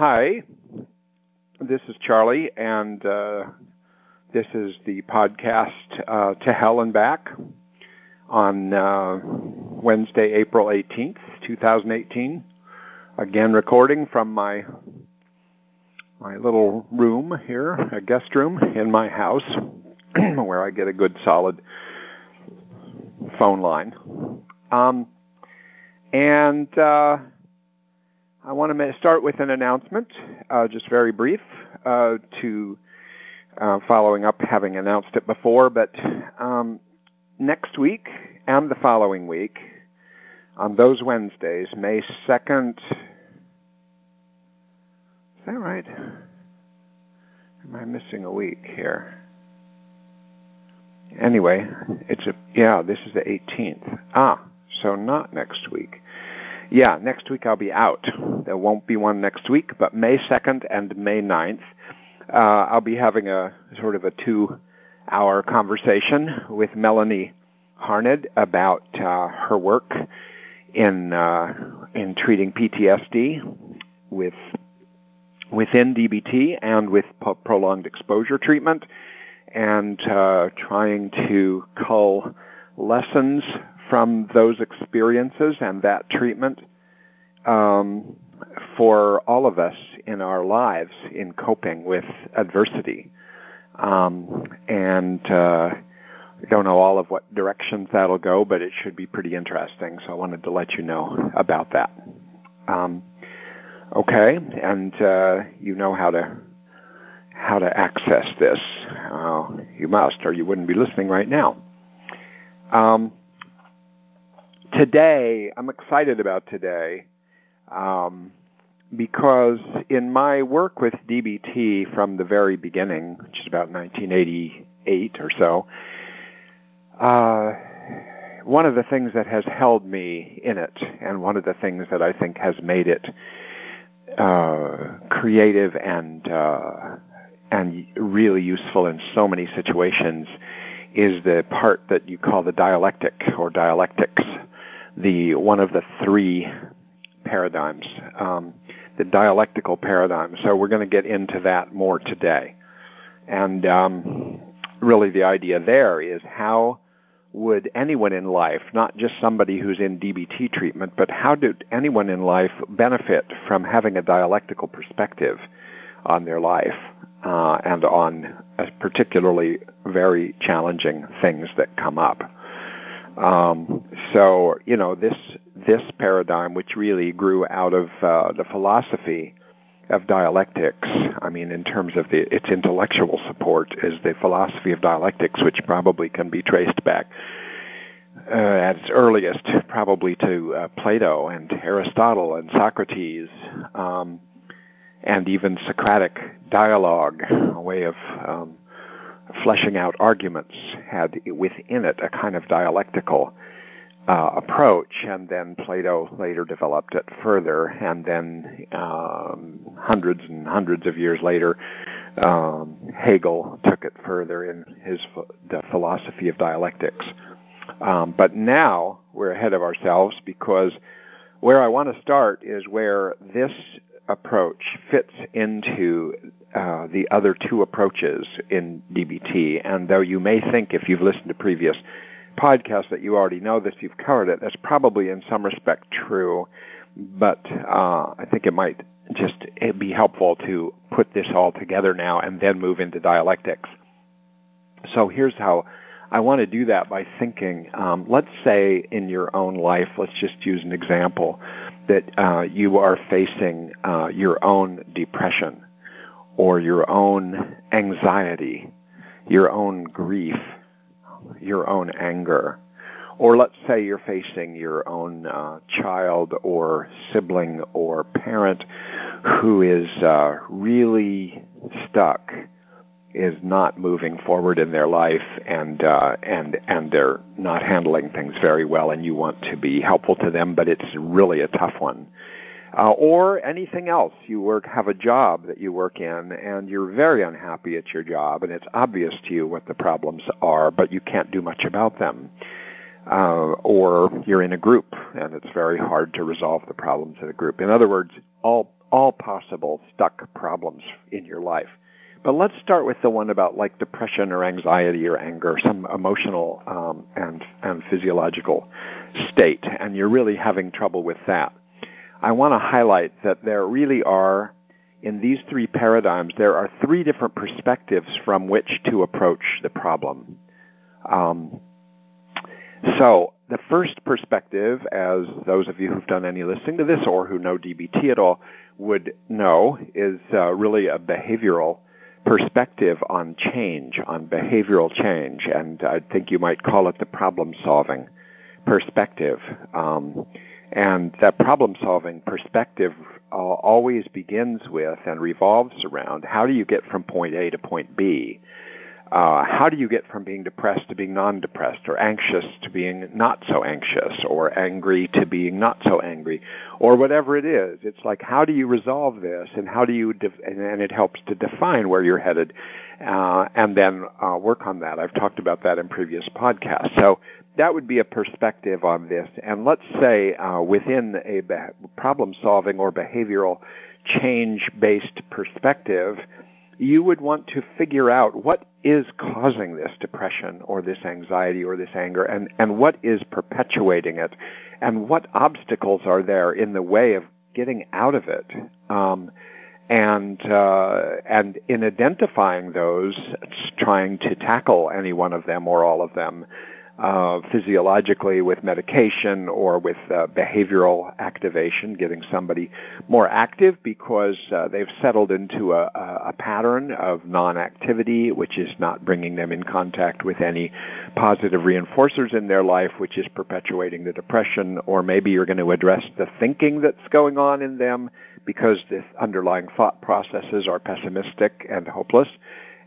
hi, this is Charlie, and uh, this is the podcast uh, To Hell and Back on uh, Wednesday, April 18th, 2018. Again, recording from my my little room here, a guest room in my house, where I get a good solid phone line. Um, and uh, I want to start with an announcement, uh, just very brief, uh, to uh, following up having announced it before, but um, next week and the following week, on those Wednesdays, May 2nd, is that right? Am I missing a week here? Anyway, it's a, yeah, this is the 18th. Ah, so not next week. Yeah, next week I'll be out. There won't be one next week, but May 2nd and May 9th, uh, I'll be having a sort of a two hour conversation with Melanie Harned about uh, her work in uh, in treating PTSD with within DBT and with prolonged exposure treatment, and uh, trying to cull lessons from those experiences and that treatment um, for all of us in our lives in coping with adversity. Um, and uh, I don't know all of what directions that'll go, but it should be pretty interesting. So I wanted to let you know about that. Um, okay, and uh, you know how to how to access this. Uh, you must, or you wouldn't be listening right now. Um, today, I'm excited about today um, because in my work with DBT from the very beginning, which is about 1988 or so, uh, one of the things that has held me in it, and one of the things that I think has made it uh, creative and uh, and really useful in so many situations, is the part that you call the dialectic or dialectics the one of the three paradigms, um, the dialectical paradigm. So we're going to get into that more today. And um, really, the idea there is how would anyone in life, not just somebody who's in DBT treatment, but how did anyone in life benefit from having a dialectical perspective on their life uh, and on particularly very challenging things that come up? Um, so you know this this paradigm, which really grew out of uh, the philosophy of dialectics. I mean, in terms of the, its intellectual support, is the philosophy of dialectics, which probably can be traced back uh, at its earliest, probably to uh, Plato and Aristotle and Socrates, um, and even Socratic dialogue, a way of um, fleshing out arguments had within it a kind of dialectical uh, approach, and then Plato later developed it further, and then um, hundreds and hundreds of years later, um, Hegel took it further in his the philosophy of dialectics. Um, but now we're ahead of ourselves because where I want to start is where this approach fits into uh, the other two approaches in DBT. And though you may think, if you've listened to previous podcasts, that you already know this, you've covered it, that's probably in some respect true. But uh, I think it might just be helpful to put this all together now and then move into dialectics. So here's how I want to do that by thinking, um, let's say in your own life, let's just use an example, that uh, you are facing uh, your own depression or your own anxiety, your own grief, your own anger. Or let's say you're facing your own uh, child or sibling or parent who is uh, really stuck is not moving forward in their life and uh, and and they're not handling things very well and you want to be helpful to them but it's really a tough one. Uh, or anything else. You work have a job that you work in and you're very unhappy at your job and it's obvious to you what the problems are but you can't do much about them. Uh, or you're in a group and it's very hard to resolve the problems in a group. In other words all all possible stuck problems in your life. But let's start with the one about like depression or anxiety or anger, some emotional um, and and physiological state, and you're really having trouble with that. I want to highlight that there really are in these three paradigms there are three different perspectives from which to approach the problem. Um, so the first perspective, as those of you who've done any listening to this or who know DBT at all would know, is uh, really a behavioral perspective on change, on behavioral change, and I think you might call it the problem-solving perspective. Um, and that problem-solving perspective uh, always begins with and revolves around how do you get from point A to point B? Uh, how do you get from being depressed to being non-depressed or anxious to being not so anxious or angry to being not so angry or whatever it is? It's like how do you resolve this and how do you de- and, it helps to define where you're headed uh, and then uh, work on that. I've talked about that in previous podcasts. So that would be a perspective on this. And let's say uh, within a be- problem solving or behavioral change based perspective you would want to figure out what is causing this depression or this anxiety or this anger and, and what is perpetuating it and what obstacles are there in the way of getting out of it. Um, and uh, and in identifying those, trying to tackle any one of them or all of them, uh, physiologically with medication or with uh, behavioral activation, getting somebody more active because uh, they've settled into a, a pattern of non-activity, which is not bringing them in contact with any positive reinforcers in their life, which is perpetuating the depression. Or maybe you're going to address the thinking that's going on in them because the underlying thought processes are pessimistic and hopeless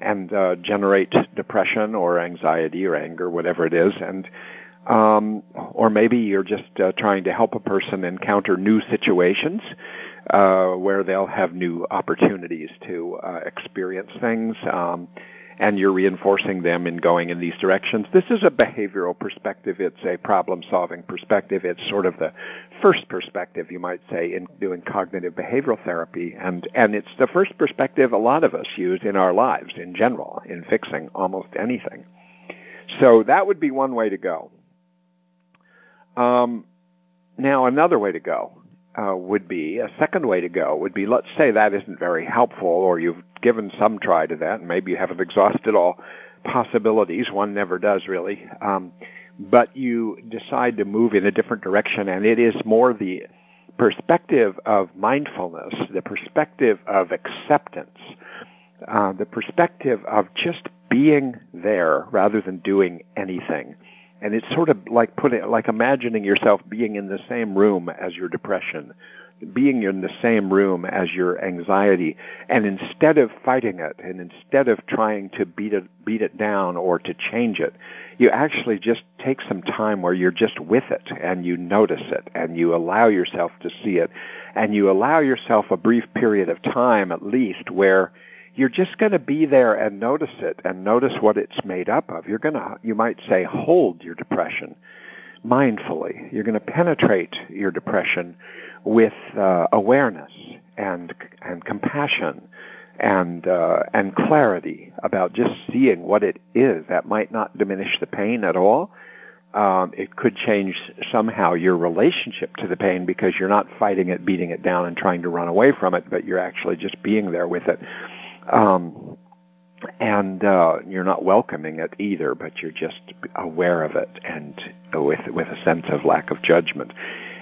and uh, generate depression or anxiety or anger, whatever it is, and um, or maybe you're just uh, trying to help a person encounter new situations uh, where they'll have new opportunities to uh, experience things. Um, and you're reinforcing them in going in these directions. This is a behavioral perspective. It's a problem solving perspective. It's sort of the first perspective, you might say, in doing cognitive behavioral therapy. And, and it's the first perspective a lot of us use in our lives in general, in fixing almost anything. So that would be one way to go. Um, now, another way to go uh, would be a second way to go would be let's say that isn't very helpful or you've given some try to that and maybe you haven't exhausted all possibilities. One never does really. Um, but you decide to move in a different direction and it is more the perspective of mindfulness the perspective of acceptance uh, the perspective of just being there rather than doing anything. And it's sort of like putting like imagining yourself being in the same room as your depression being in the same room as your anxiety and instead of fighting it and instead of trying to beat it beat it down or to change it you actually just take some time where you're just with it and you notice it and you allow yourself to see it and you allow yourself a brief period of time at least where you're just going to be there and notice it and notice what it's made up of. You're going to, you might say, hold your depression mindfully. You're going to penetrate your depression with uh, awareness and and compassion and uh, and clarity about just seeing what it is. That might not diminish the pain at all. Um, it could change somehow your relationship to the pain because you're not fighting it, beating it down, and trying to run away from it, but you're actually just being there with it. Um, and uh, you're not welcoming it either, but you're just aware of it and with with a sense of lack of judgment.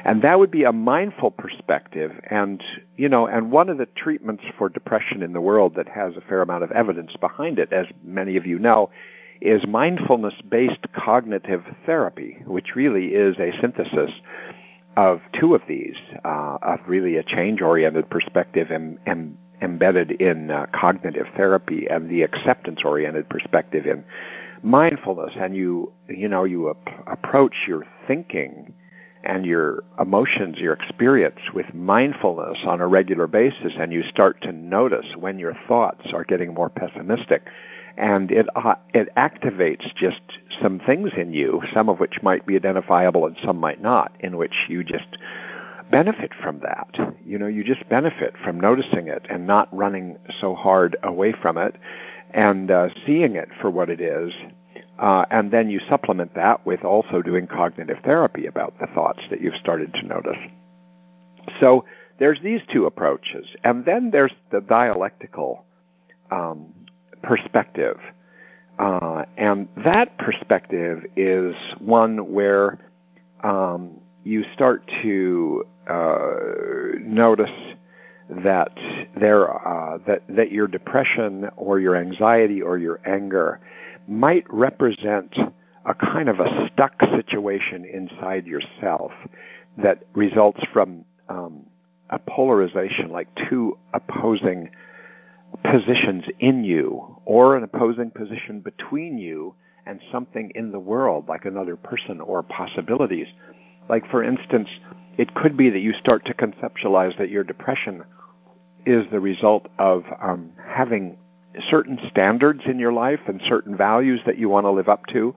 And that would be a mindful perspective. And you know, and one of the treatments for depression in the world that has a fair amount of evidence behind it, as many of you know, is mindfulness-based cognitive therapy, which really is a synthesis of two of these, uh, of really a change-oriented perspective and, and embedded in uh, cognitive therapy and the acceptance oriented perspective in mindfulness and you you know you ap- approach your thinking and your emotions your experience with mindfulness on a regular basis and you start to notice when your thoughts are getting more pessimistic and it uh, it activates just some things in you some of which might be identifiable and some might not in which you just benefit from that. You know, you just benefit from noticing it and not running so hard away from it and uh, seeing it for what it is. Uh, and then you supplement that with also doing cognitive therapy about the thoughts that you've started to notice. So there's these two approaches. And then there's the dialectical um, perspective. Uh, and that perspective is one where um, you start to uh, notice that there uh, that that your depression or your anxiety or your anger might represent a kind of a stuck situation inside yourself that results from um, a polarization, like two opposing positions in you, or an opposing position between you and something in the world, like another person or possibilities. Like, for instance, it could be that you start to conceptualize that your depression is the result of um, having certain standards in your life and certain values that you want to live up to,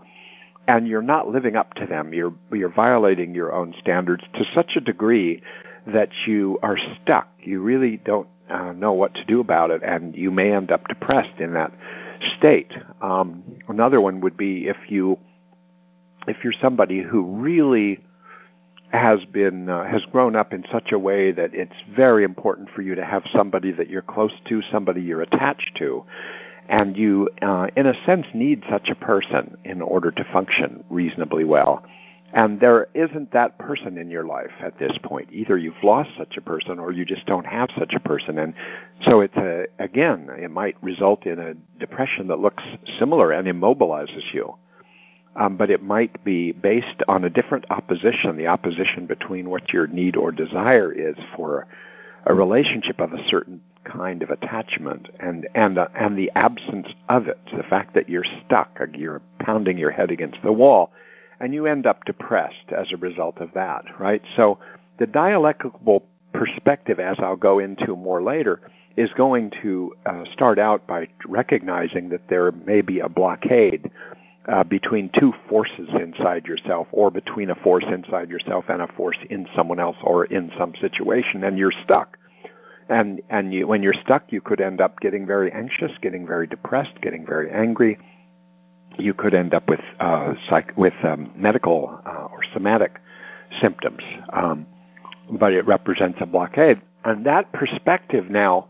and you're not living up to them. You're you're violating your own standards to such a degree that you are stuck. You really don't uh, know what to do about it, and you may end up depressed in that state. Um, another one would be if you if you're somebody who really has been uh, has grown up in such a way that it's very important for you to have somebody that you're close to, somebody you're attached to, and you, uh, in a sense, need such a person in order to function reasonably well. And there isn't that person in your life at this point. Either you've lost such a person or you just don't have such a person. And so it's a, again, it might result in a depression that looks similar and immobilizes you um, but it might be based on a different opposition, the opposition between what your need or desire is for a relationship of a certain kind of attachment and and uh, and the absence of it, the fact that you're stuck, you're pounding your head against the wall, and you end up depressed as a result of that, right? So the dialectical perspective, as I'll go into more later, is going to uh, start out by recognizing that there may be a blockade uh, between two forces inside yourself, or between a force inside yourself and a force in someone else, or in some situation, and you're stuck. And and you, when you're stuck, you could end up getting very anxious, getting very depressed, getting very angry. You could end up with uh, psych, with um, medical uh, or somatic symptoms, um, but it represents a blockade. And that perspective now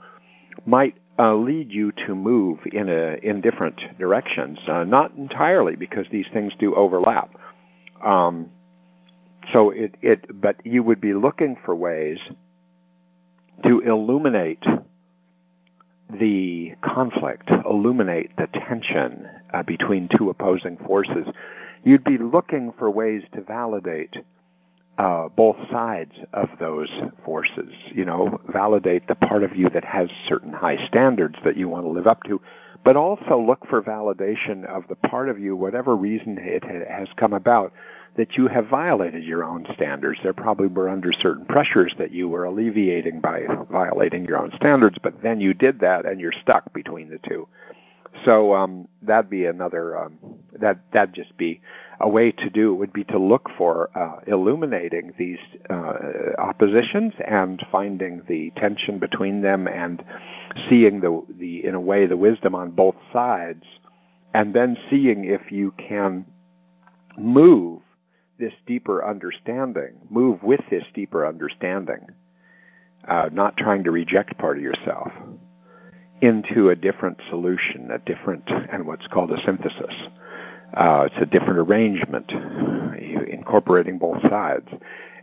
might uh, lead you to move in a in different directions. Uh, not entirely because these things do overlap. Um, so it it but you would be looking for ways to illuminate the conflict, illuminate the tension uh, between two opposing forces. You'd be looking for ways to validate uh, both sides of those forces. You know, validate the part of you that has certain high standards that you want to live up to, but also look for validation of the part of you, whatever reason it has come about, that you have violated your own standards. There probably were under certain pressures that you were alleviating by violating your own standards, but then you did that and you're stuck between the two. So um, that'd be another um, that that'd just be a way to do would be to look for uh, illuminating these uh, oppositions and finding the tension between them and seeing the the in a way the wisdom on both sides, and then seeing if you can move this deeper understanding, move with this deeper understanding, uh, not trying to reject part of yourself into a different solution, a different, and what's called a synthesis. Uh, it's a different arrangement, incorporating both sides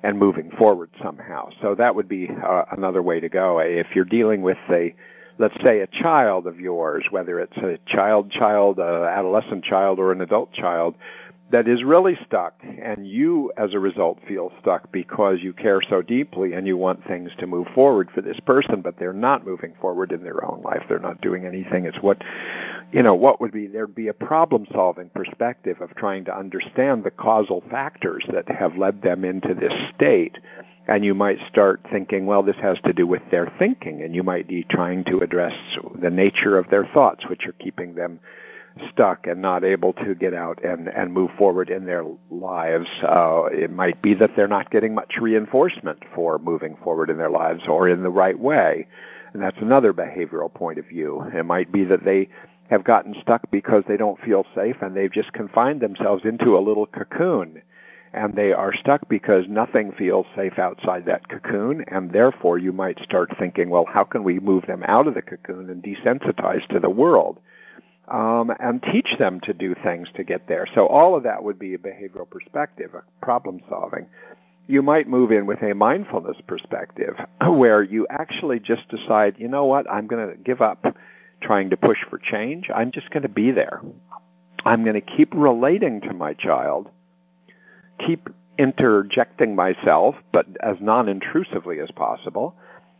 and moving forward somehow. So that would be uh, another way to go. If you're dealing with a, let's say, a child of yours, whether it's a child, child, uh, adolescent child, or an adult child, that is really stuck, and you, as a result, feel stuck because you care so deeply and you want things to move forward for this person, but they're not moving forward in their own life. They're not doing anything. It's what, you know, what would be there'd be a problem solving perspective of trying to understand the causal factors that have led them into this state. And you might start thinking, well, this has to do with their thinking, and you might be trying to address the nature of their thoughts, which are keeping them stuck and not able to get out and, and move forward in their lives. Uh, it might be that they're not getting much reinforcement for moving forward in their lives or in the right way. And that's another behavioral point of view. It might be that they have gotten stuck because they don't feel safe and they've just confined themselves into a little cocoon. And they are stuck because nothing feels safe outside that cocoon, and therefore you might start thinking, well, how can we move them out of the cocoon and desensitize to the world? Um, and teach them to do things to get there. So all of that would be a behavioral perspective, a problem solving. You might move in with a mindfulness perspective where you actually just decide, you know what, I'm going to give up trying to push for change. I'm just going to be there. I'm going to keep relating to my child, keep interjecting myself, but as non intrusively as possible,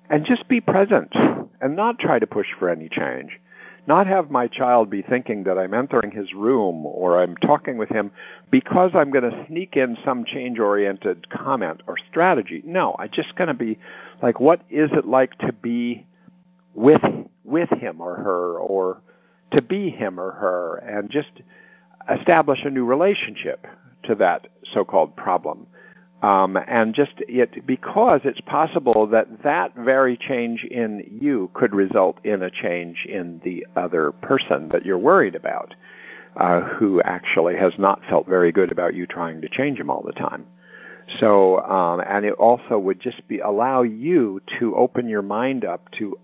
and just be present and not try to push for any change not have my child be thinking that I'm entering his room or I'm talking with him because I'm going to sneak in some change oriented comment or strategy. No, I'm just going to be like, what is it like to be with, with him or her or to be him or her and just establish a new relationship to that so-called problem. Um, and just it because it's possible that that very change in you could result in a change in the other person that you're worried about, uh, who actually has not felt very good about you trying to change him all the time. So, um, and it also would just be allow you to open your mind up to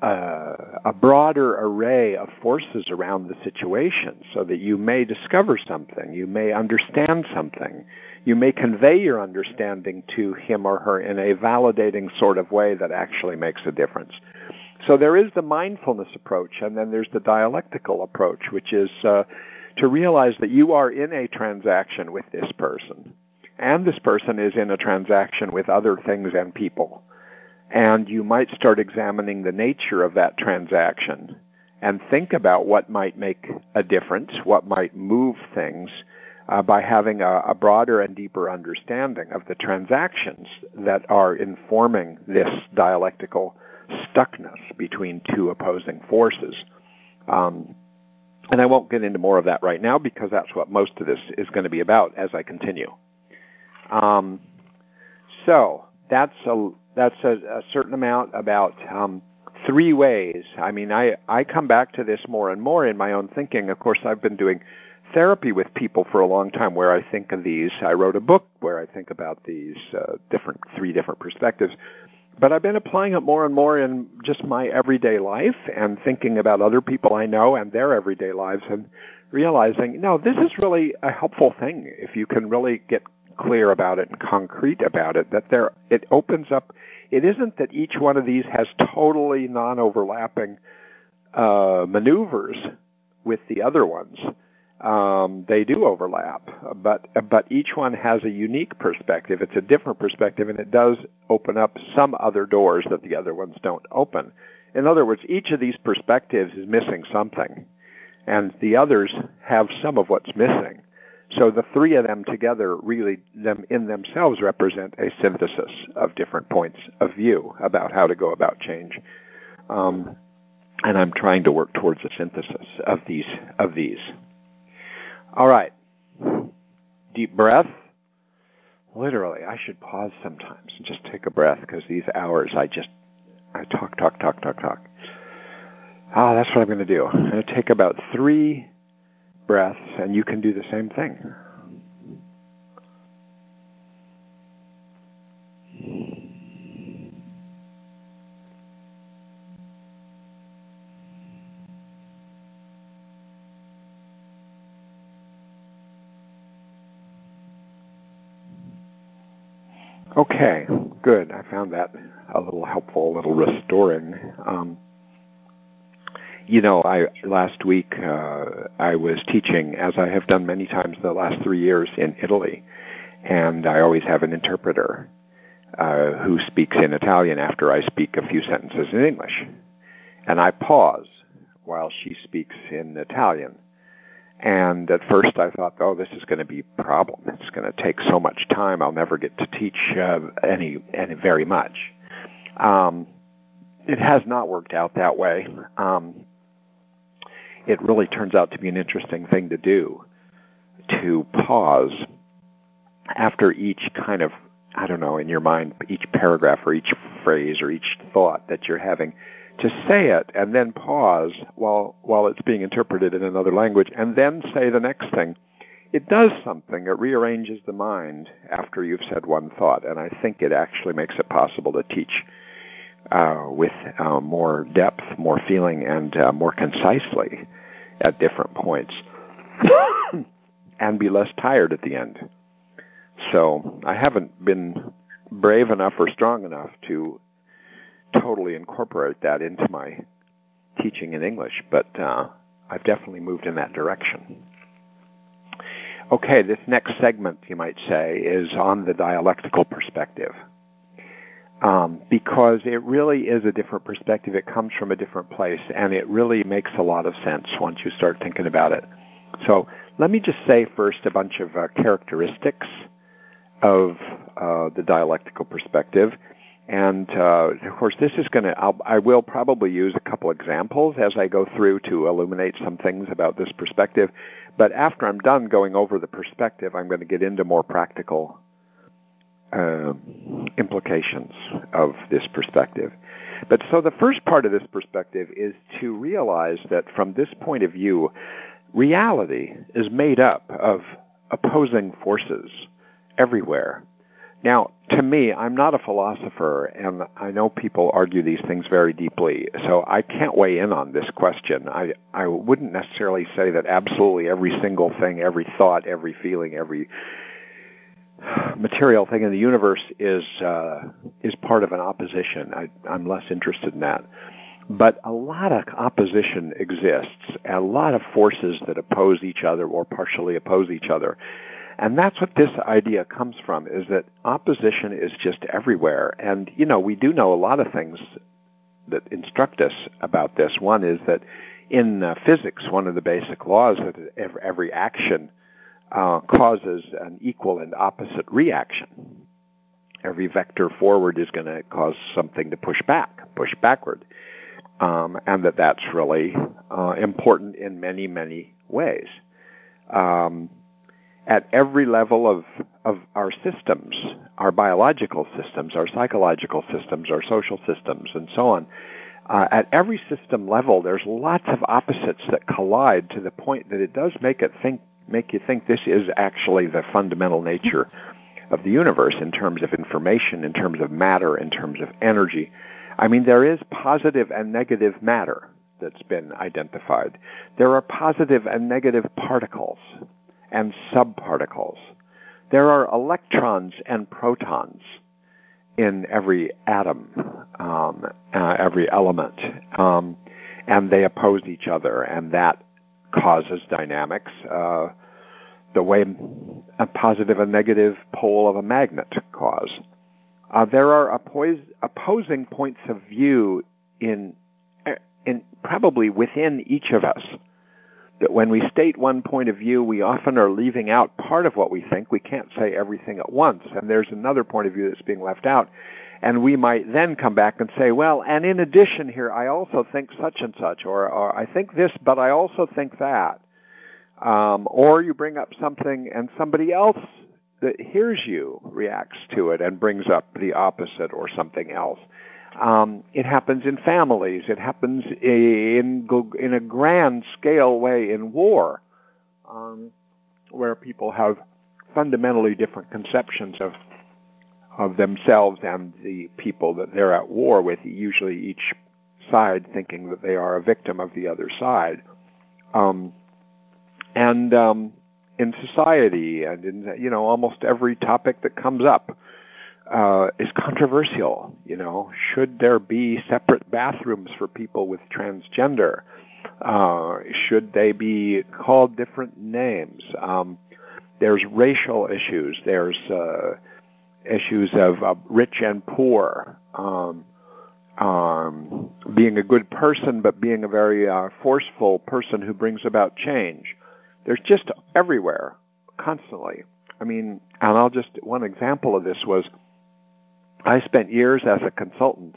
uh, a broader array of forces around the situation, so that you may discover something, you may understand something you may convey your understanding to him or her in a validating sort of way that actually makes a difference. So there is the mindfulness approach, and then there's the dialectical approach, which is uh, to realize that you are in a transaction with this person, and this person is in a transaction with other things and people. And you might start examining the nature of that transaction and think about what might make a difference, what might move things, uh, by having a, a, broader and deeper understanding of the transactions that are informing this dialectical stuckness between two opposing forces. Um, and I won't get into more of that right now because that's what most of this is going to be about as I continue. Um, so that's a that's a, a certain amount about um, three ways. I mean, I I come back to this more and more in my own thinking. Of course, I've been doing therapy with people for a long time where I think of these. I wrote a book where I think about these uh, different three different perspectives. But I've been applying it more and more in just my everyday life and thinking about other people I know and their everyday lives and realizing, no, this is really a helpful thing if you can really get clear about it and concrete about it that there it opens up it isn't that each one of these has totally non-overlapping uh, maneuvers with the other ones um, they do overlap, but but each one has a unique perspective. It's a different perspective, and it does open up some other doors that the other ones don't open. In other words, each of these perspectives is missing something, and the others have some of what's missing. So the three of them together really them in themselves represent a synthesis of different points of view about how to go about change. Um, and I'm trying to work towards a synthesis of these of these. All right. Deep breath. Literally, I should pause sometimes and just take a breath because these hours I just I talk, talk, talk, talk, talk. Ah, that's what I'm going to do. I'm going to take about three breaths, and you can do the same thing. Okay, good. I found that a little helpful, a little restoring. Um, you know, I last week uh, I was teaching, as I have done many times the last three years in Italy, and I always have an interpreter uh, who speaks in Italian after I speak a few sentences in English, and I pause while she speaks in Italian and at first I thought, oh, this is going to be a problem. It's going to take so much time. I'll never get to teach uh, any, any very much. Um, it has not worked out that way. Um, it really turns out to be an interesting thing to do to pause after each kind of I don't know in your mind each paragraph or each phrase or each thought that you're having to say it and then pause while while it's being interpreted in another language and then say the next thing. It does something. It rearranges the mind after you've said one thought. And i think it actually makes it possible to teach uh, with uh, more depth more feeling and uh, more concisely at different points and be less tired at the end. So i haven't been brave enough or strong enough to totally incorporate that into my teaching in English, but uh, I've definitely moved in that direction. Okay, this next segment, you might say, is on the dialectical perspective. Um, because it really is a different perspective. It comes from a different place, and it really makes a lot of sense once you start thinking about it. So let me just say first a bunch of uh, characteristics of uh, the dialectical perspective, and uh, of course, this is going to, I will probably use a couple examples as I go through to illuminate some things about this perspective. But after I'm done going over the perspective, I'm going to get into more practical uh, implications of this perspective. But so the first part of this perspective is to realize that from this point of view, reality is made up of opposing forces everywhere now, to me, I'm not a philosopher, and I know people argue these things very deeply, so I can't weigh in on this question. I, I wouldn't necessarily say that absolutely every single thing, every thought, every feeling, every material thing in the universe is uh, is part of an opposition. I, I'm less interested in that. But a lot of opposition exists, a lot of forces that oppose each other or partially oppose each other. And that's what this idea comes from, is that opposition is just everywhere. And, you know, we do know a lot of things that instruct us about this. One is that in uh, physics, one of the basic laws that every action uh, causes an equal and opposite reaction. Every vector forward is going to cause something to push back, push backward. Um, and that that's really uh, important in many, many ways. Um, at every level of, of our systems, our biological systems, our psychological systems, our social systems, and so on. Uh, at every system level, there's lots of opposites that collide to the point that it does make it think, make you think this is actually the fundamental nature of the universe in terms of information, in terms of matter, in terms of energy. I mean, there is positive and negative matter that's been identified. There are positive and negative particles and subparticles. There are electrons and protons in every atom, um, uh, every element, um, and they oppose each other, and that causes dynamics. Uh, the way a positive and negative pole of a magnet cause. Uh, there are oppo- opposing points of view in, in probably within each of us that when we state one point of view, we often are leaving out part of what we think. We can't say everything at once, and there's another point of view that's being left out. And we might then come back and say, well, and in addition here, I also think such and such, or, or I think this, but I also think that. Um, or you bring up something and somebody else that hears you reacts to it and brings up the opposite or something else. Um, it happens in families. It happens in in a grand scale way in war, um, where people have fundamentally different conceptions of of themselves and the people that they're at war with. Usually, each side thinking that they are a victim of the other side. Um, and um, in society, and in you know almost every topic that comes up uh, is controversial. You know, should there be separate bathrooms for people with transgender? Uh, should they be called different names? Um, there's racial issues. There's uh, issues of uh, rich and poor. Um, um, being a good person, but being a very uh, forceful person who brings about change. There's just everywhere, constantly. I mean, and I'll just one example of this was I spent years as a consultant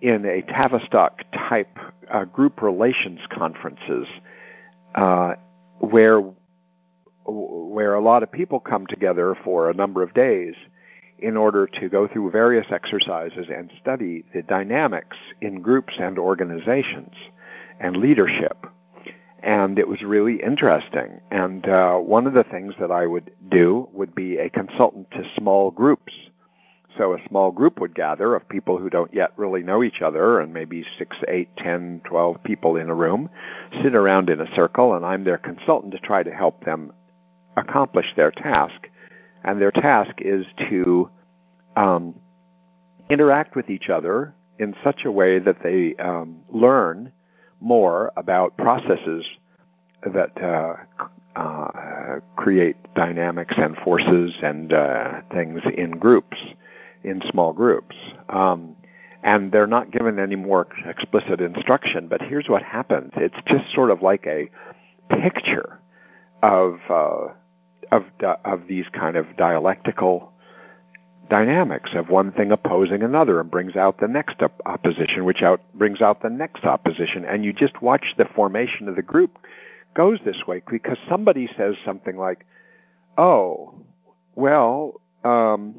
in a Tavistock type uh, group relations conferences uh, where where a lot of people come together for a number of days in order to go through various exercises and study the dynamics in groups and organizations and leadership. And it was really interesting. And uh, one of the things that I would do would be a consultant to small groups. So a small group would gather of people who don't yet really know each other, and maybe six, eight, ten, twelve people in a room, sit around in a circle, and I'm their consultant to try to help them accomplish their task. And their task is to um, interact with each other in such a way that they um, learn more about processes that uh, uh, create dynamics and forces and uh, things in groups, in small groups. Um, and they're not given any more explicit instruction, but here's what happens. It's just sort of like a picture of uh, of of these kind of dialectical dynamics of one thing opposing another and brings out the next op- opposition, which out brings out the next opposition, and you just watch the formation of the group goes this way because somebody says something like, "Oh, well, um,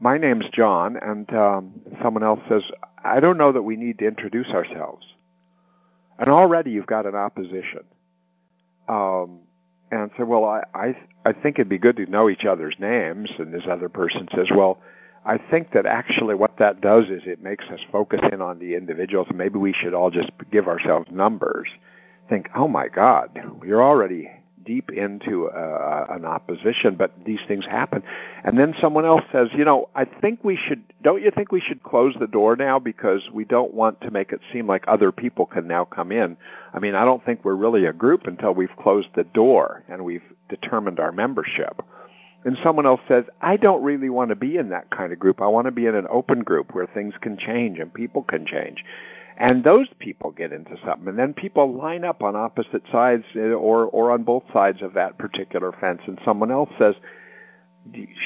my name's John," and um, someone else says, "I don't know that we need to introduce ourselves," and already you've got an opposition. Um, and so, well, I, I I think it'd be good to know each other's names. And this other person says, well, I think that actually what that does is it makes us focus in on the individuals. Maybe we should all just give ourselves numbers. Think, oh my God, you're already deep into uh, an opposition, but these things happen. And then someone else says, you know, I think we should, don't you think we should close the door now because we don't want to make it seem like other people can now come in? I mean, I don't think we're really a group until we've closed the door and we've determined our membership. And someone else says, I don't really want to be in that kind of group. I want to be in an open group where things can change and people can change. And those people get into something. And then people line up on opposite sides uh, or, or on both sides of that particular fence. And someone else says,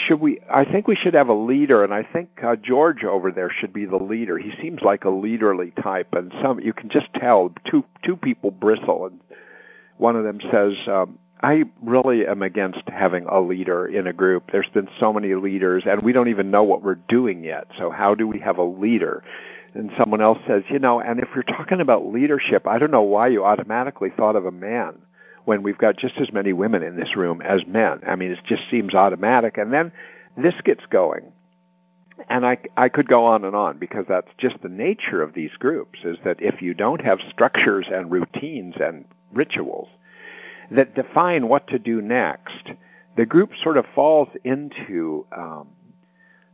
should we, I think we should have a leader. And I think uh, George over there should be the leader. He seems like a leaderly type. And some, you can just tell two, two people bristle. And one of them says, um, I really am against having a leader in a group. There's been so many leaders, and we don't even know what we're doing yet. So how do we have a leader? And someone else says, you know, and if you're talking about leadership, I don't know why you automatically thought of a man when we've got just as many women in this room as men. I mean, it just seems automatic. And then this gets going. And I, I could go on and on because that's just the nature of these groups is that if you don't have structures and routines and rituals, that define what to do next, the group sort of falls into um,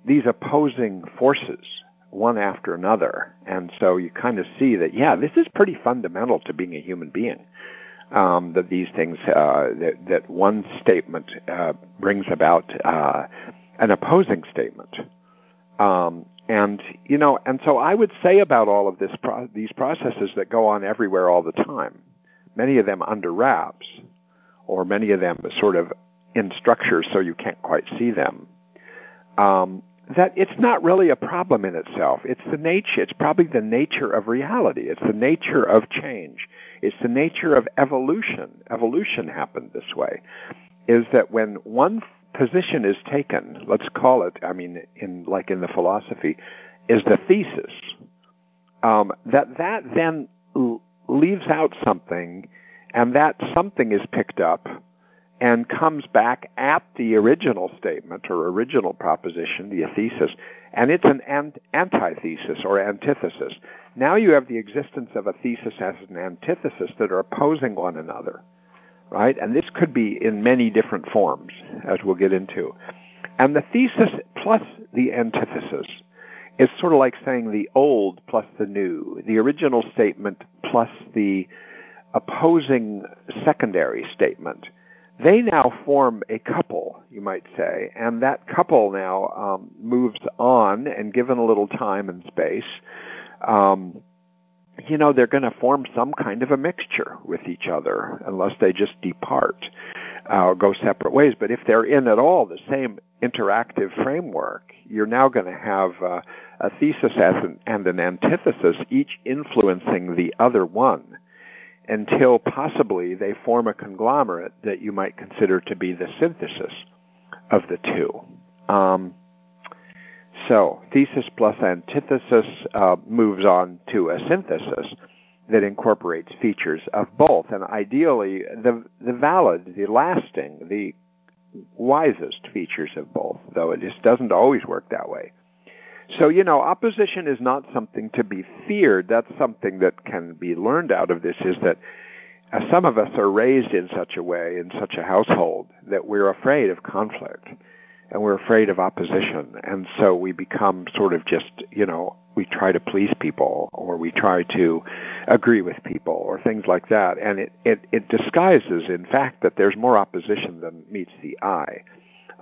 these opposing forces, one after another. And so you kind of see that, yeah, this is pretty fundamental to being a human being. Um, that these things, uh, that, that one statement uh, brings about uh, an opposing statement. Um, and you know, and so I would say about all of this, pro- these processes that go on everywhere all the time many of them under wraps, or many of them sort of in structures so you can't quite see them. Um, that it's not really a problem in itself. It's the nature. It's probably the nature of reality. It's the nature of change. It's the nature of evolution. Evolution happened this way. Is that when one position is taken, let's call it, I mean, in like in the philosophy, is the thesis. Um, that that then leaves out something, and that something is picked up and comes back at the original statement or original proposition, the thesis, and it's an antithesis or antithesis. Now you have the existence of a thesis as an antithesis that are opposing one another, right? And this could be in many different forms, as we'll get into. And the thesis plus the antithesis is sort of like saying the old plus the new, the original statement plus the opposing secondary statement. They now form a couple, you might say, and that couple now um, moves on, and given a little time and space, um, you know, they're going to form some kind of a mixture with each other, unless they just depart uh, or go separate ways. But if they're in at all the same interactive framework, you're now going to have uh, a thesis and an antithesis, each influencing the other one. Until possibly they form a conglomerate that you might consider to be the synthesis of the two. Um, so, thesis plus antithesis uh, moves on to a synthesis that incorporates features of both, and ideally the the valid, the lasting, the wisest features of both, though it just doesn't always work that way. So, you know, opposition is not something to be feared. That's something that can be learned out of this is that uh, some of us are raised in such a way, in such a household, that we're afraid of conflict and we're afraid of opposition. And so we become sort of just, you know, we try to please people or we try to agree with people or things like that. And it, it, it disguises, in fact, that there's more opposition than meets the eye.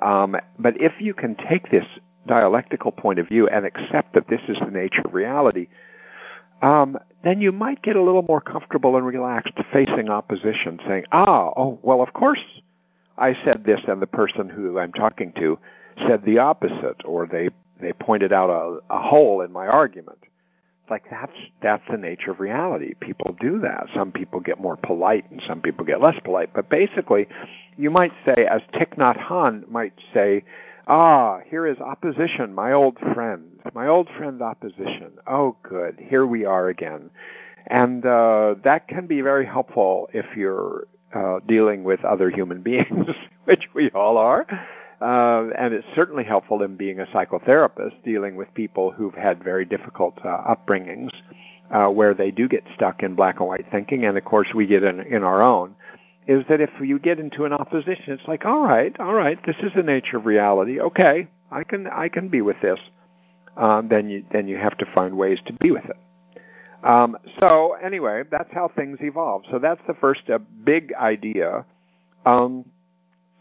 Um, but if you can take this dialectical point of view and accept that this is the nature of reality, um, then you might get a little more comfortable and relaxed facing opposition, saying, ah, oh, well, of course I said this, and the person who I'm talking to said the opposite, or they they pointed out a, a hole in my argument. It's like that's that's the nature of reality. People do that. Some people get more polite, and some people get less polite. But basically, you might say, as Thich Nhat Hanh might say, "Ah, here is opposition, my old friend, my old friend opposition. Oh, good, here we are again." And uh, that can be very helpful if you're uh, dealing with other human beings, which we all are. Uh, and it's certainly helpful in being a psychotherapist, dealing with people who've had very difficult uh, upbringings, uh, where they do get stuck in black and white thinking, and of course we get in, in our own. Is that if you get into an opposition, it's like, all right, all right, this is the nature of reality. Okay, I can I can be with this. Um, then you then you have to find ways to be with it. Um, so anyway, that's how things evolve. So that's the first uh, big idea. Um,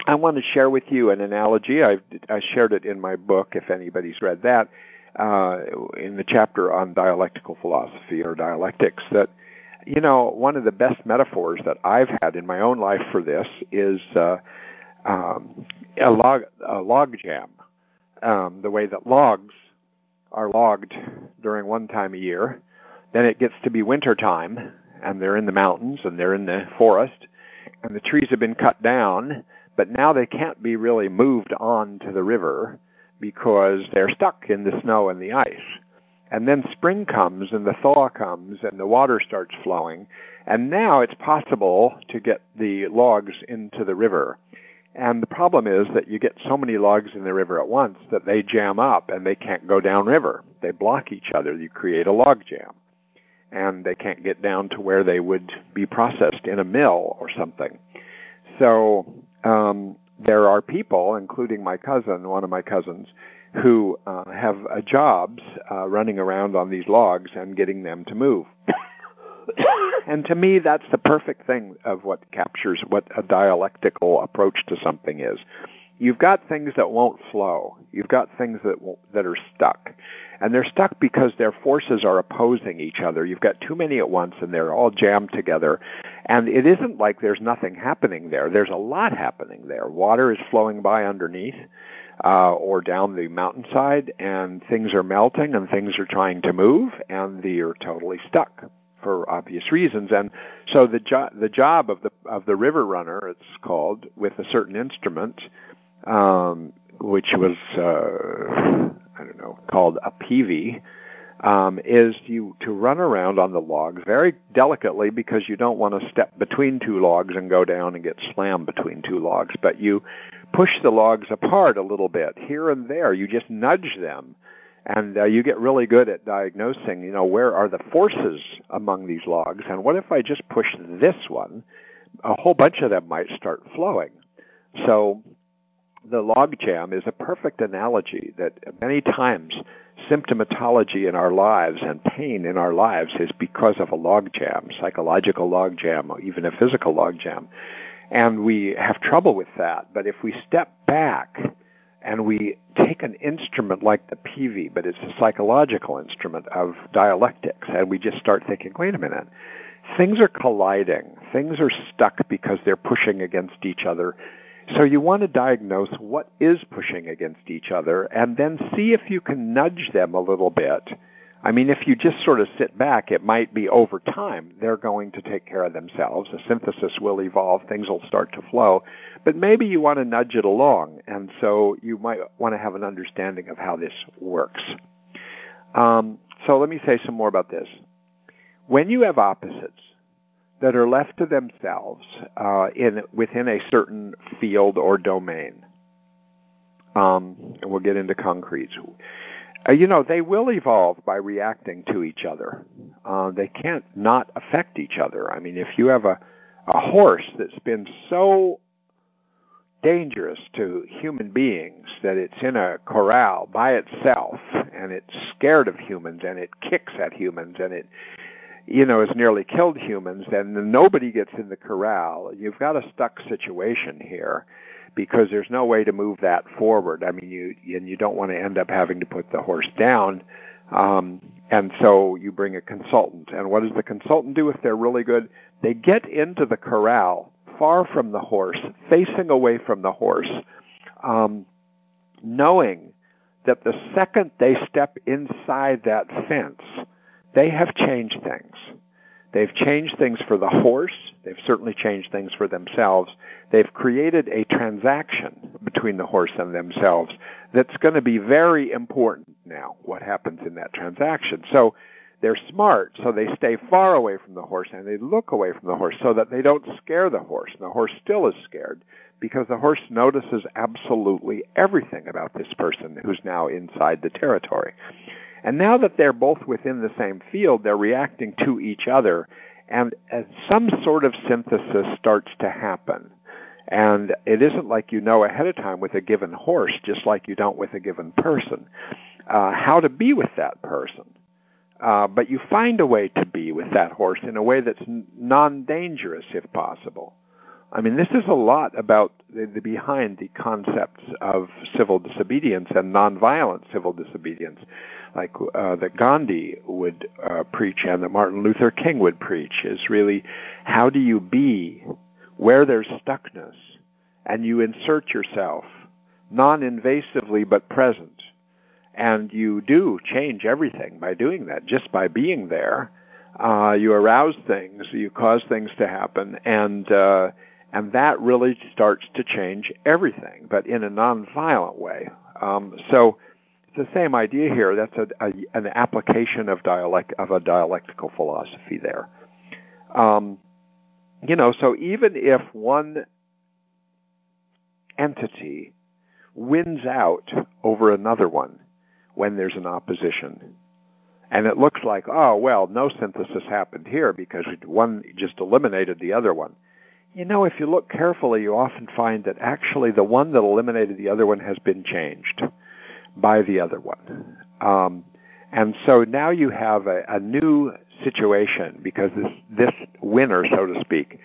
I want to share with you an analogy. I've, I shared it in my book, if anybody's read that, uh, in the chapter on dialectical philosophy or dialectics. That you know, one of the best metaphors that I've had in my own life for this is uh, um, a log a log jam. Um, the way that logs are logged during one time a year then it gets to be winter time, and they're in the mountains and they're in the forest, and the trees have been cut down, but now they can't be really moved on to the river because they're stuck in the snow and the ice. And then spring comes and the thaw comes and the water starts flowing, and now it's possible to get the logs into the river. And the problem is that you get so many logs in the river at once that they jam up and they can't go downriver. They block each other. You create a log jam and they can't get down to where they would be processed in a mill or something. So um, there are people, including my cousin, one of my cousins, who uh, have uh, jobs uh, running around on these logs and getting them to move. and to me, that's the perfect thing of what captures what a dialectical approach to something is. You've got things that won't flow. You've got things that that are stuck and they're stuck because their forces are opposing each other. You've got too many at once, and they're all jammed together. And it isn't like there's nothing happening there. There's a lot happening there. Water is flowing by underneath. Uh, or down the mountainside, and things are melting, and things are trying to move, and you're totally stuck for obvious reasons. And so the jo- the job of the of the river runner, it's called, with a certain instrument, um, which was uh, I don't know, called a peavey, um, is you to run around on the logs very delicately because you don't want to step between two logs and go down and get slammed between two logs, but you push the logs apart a little bit here and there. You just nudge them, and uh, you get really good at diagnosing. You know, where are the forces among these logs, and what if I just push this one? A whole bunch of them might start flowing. So the logjam is a perfect analogy that many times symptomatology in our lives and pain in our lives is because of a logjam, psychological logjam, or even a physical logjam. And we have trouble with that. But if we step back and we take an instrument like the peavey, but it's a psychological instrument of dialectics, and we just start thinking, wait a minute, things are colliding, things are stuck because they're pushing against each other. So you want to diagnose what is pushing against each other and then see if you can nudge them a little bit I mean, if you just sort of sit back, it might be over time they're going to take care of themselves. The synthesis will evolve, things will start to flow, but maybe you want to nudge it along, and so you might want to have an understanding of how this works. Um, so let me say some more about this. When you have opposites that are left to themselves uh, in within a certain field or domain, um, and we'll get into concretes. Uh, you know, they will evolve by reacting to each other. Uh, they can't not affect each other. I mean, if you have a, a horse that's been so dangerous to human beings that it's in a corral by itself and it's scared of humans and it kicks at humans and it you know has nearly killed humans then nobody gets in the corral you've got a stuck situation here because there's no way to move that forward. I mean you and you don't want to end up having to put the horse down. Um, and so you bring a consultant. And what does the consultant do if they're really good? They get into the corral far from the horse, facing away from the horse, um, knowing that the second they step inside that fence, they have changed things. They've changed things for the horse. They've certainly changed things for themselves. They've created a transaction between the horse and themselves that's going to be very important now, what happens in that transaction. So they're smart, so they stay far away from the horse and they look away from the horse so that they don't scare the horse. And the horse still is scared because the horse notices absolutely everything about this person who's now inside the territory. And now that they're both within the same field, they're reacting to each other, and some sort of synthesis starts to happen. And it isn't like you know ahead of time with a given horse, just like you don't with a given person, uh, how to be with that person. Uh, but you find a way to be with that horse in a way that's non-dangerous if possible. I mean, this is a lot about the, the behind the concepts of civil disobedience and nonviolent civil disobedience, like uh, that Gandhi would uh, preach and that Martin Luther King would preach, is really how do you be where there's stuckness and you insert yourself non-invasively but present and you do change everything by doing that, just by being there. Uh, you arouse things, you cause things to happen, and uh, and that really starts to change everything, but in a nonviolent way. Um, so it's the same idea here. That's a, a, an application of dialect of a dialectical philosophy there. Um, you know, so even if one entity wins out over another one, when there's an opposition. And it looks like, oh, well, no synthesis happened here because one just eliminated the other one. You know, if you look carefully, you often find that actually the one that eliminated the other one has been changed by the other one. Um, and so now you have a, a new situation because this, this winner, so to speak,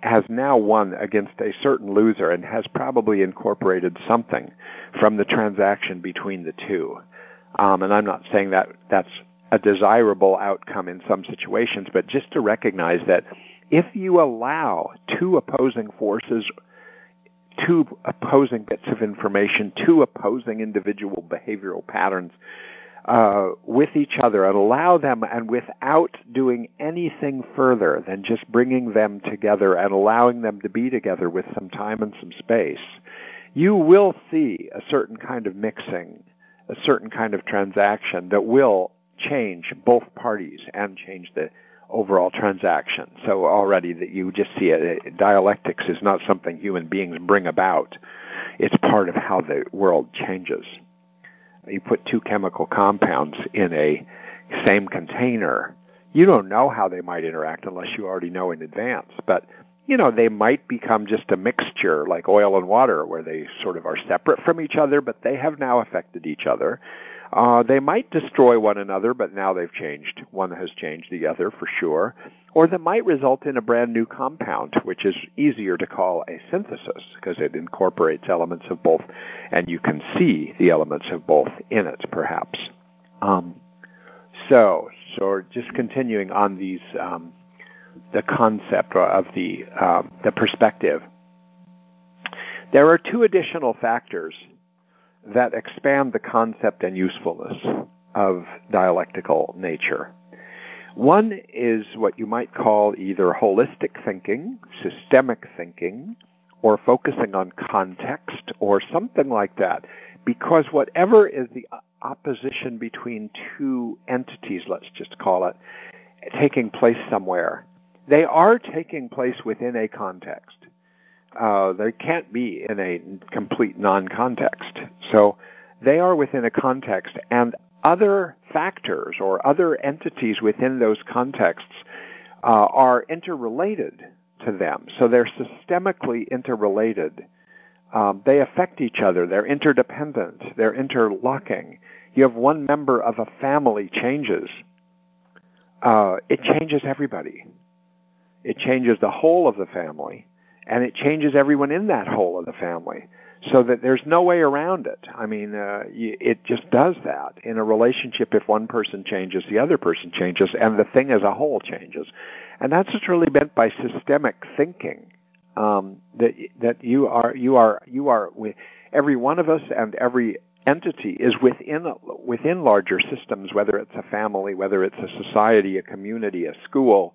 has now won against a certain loser and has probably incorporated something from the transaction between the two. Um, and I'm not saying that that's a desirable outcome in some situations, but just to recognize that if you allow two opposing forces, two opposing bits of information, two opposing individual behavioral patterns uh, with each other and allow them, and without doing anything further than just bringing them together and allowing them to be together with some time and some space, you will see a certain kind of mixing a certain kind of transaction that will change both parties and change the overall transaction. So already that you just see it, dialectics is not something human beings bring about. It's part of how the world changes. You put two chemical compounds in a same container. You don't know how they might interact unless you already know in advance. But you know, they might become just a mixture like oil and water where they sort of are separate from each other, but they have now affected each other. Uh, they might destroy one another, but now they've changed. One has changed the other for sure. Or they might result in a brand new compound, which is easier to call a synthesis because it incorporates elements of both, and you can see the elements of both in it, perhaps. Um, so, so just continuing on these um, the concept of the, uh, the perspective. There are two additional factors that expand the concept and usefulness of dialectical nature. One is what you might call either holistic thinking, systemic thinking, or focusing on context, or something like that. Because whatever is the opposition between two entities, let's just call it, taking place somewhere, they are taking place within a context. Uh, they can't be in a complete non-context. So they are within a context, and other factors or other entities within those contexts uh, are interrelated to them. So they're systemically interrelated. Um, they affect each other. They're interdependent. They're interlocking. You have one member of a family changes. Uh, it changes everybody. It changes the whole of the family, and it changes everyone in that whole of the family so that there's no way around it. I mean, uh, it just does that in a relationship. If one person changes, the other person changes, and the thing as a whole changes. And that's what's really meant by systemic thinking. Um, that that you are you are you are with every one of us and every entity is within within larger systems, whether it's a family, whether it's a society, a community, a school,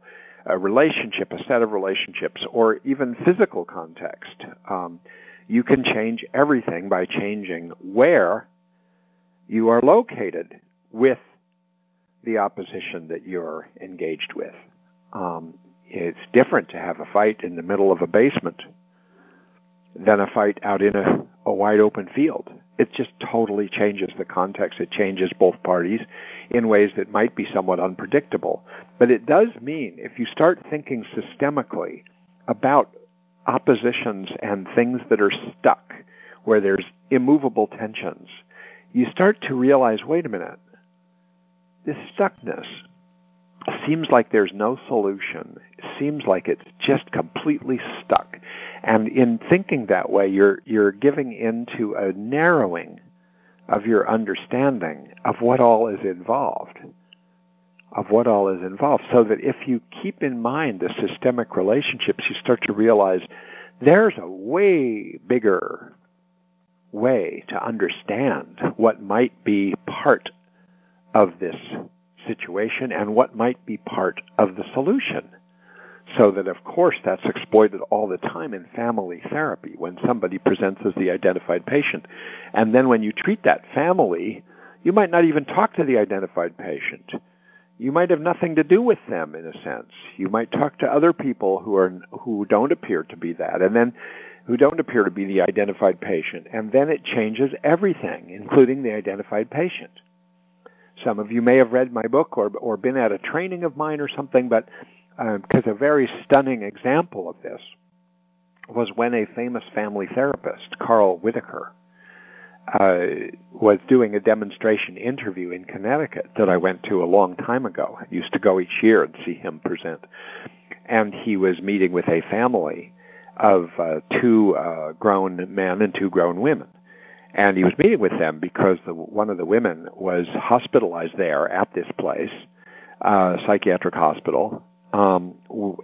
a relationship, a set of relationships, or even physical context. Um, you can change everything by changing where you are located with the opposition that you're engaged with. Um, it's different to have a fight in the middle of a basement than a fight out in a, a wide open field. It just totally changes the context. It changes both parties in ways that might be somewhat unpredictable. But it does mean if you start thinking systemically about oppositions and things that are stuck, where there's immovable tensions, you start to realize wait a minute, this stuckness seems like there's no solution. Seems like it's just completely stuck. And in thinking that way, you're, you're giving into a narrowing of your understanding of what all is involved of what all is involved. So that if you keep in mind the systemic relationships, you start to realize there's a way bigger way to understand what might be part of this situation and what might be part of the solution. So that, of course, that's exploited all the time in family therapy when somebody presents as the identified patient. And then when you treat that family, you might not even talk to the identified patient you might have nothing to do with them in a sense. You might talk to other people who are who don't appear to be that, and then who don't appear to be the identified patient, and then it changes everything, including the identified patient. Some of you may have read my book or or been at a training of mine or something, but because um, a very stunning example of this was when a famous family therapist, Carl Whitaker, uh, was doing a demonstration interview in Connecticut that I went to a long time ago. I used to go each year and see him present. And he was meeting with a family of uh, two uh, grown men and two grown women. And he was meeting with them because the, one of the women was hospitalized there at this place, uh, psychiatric hospital, um,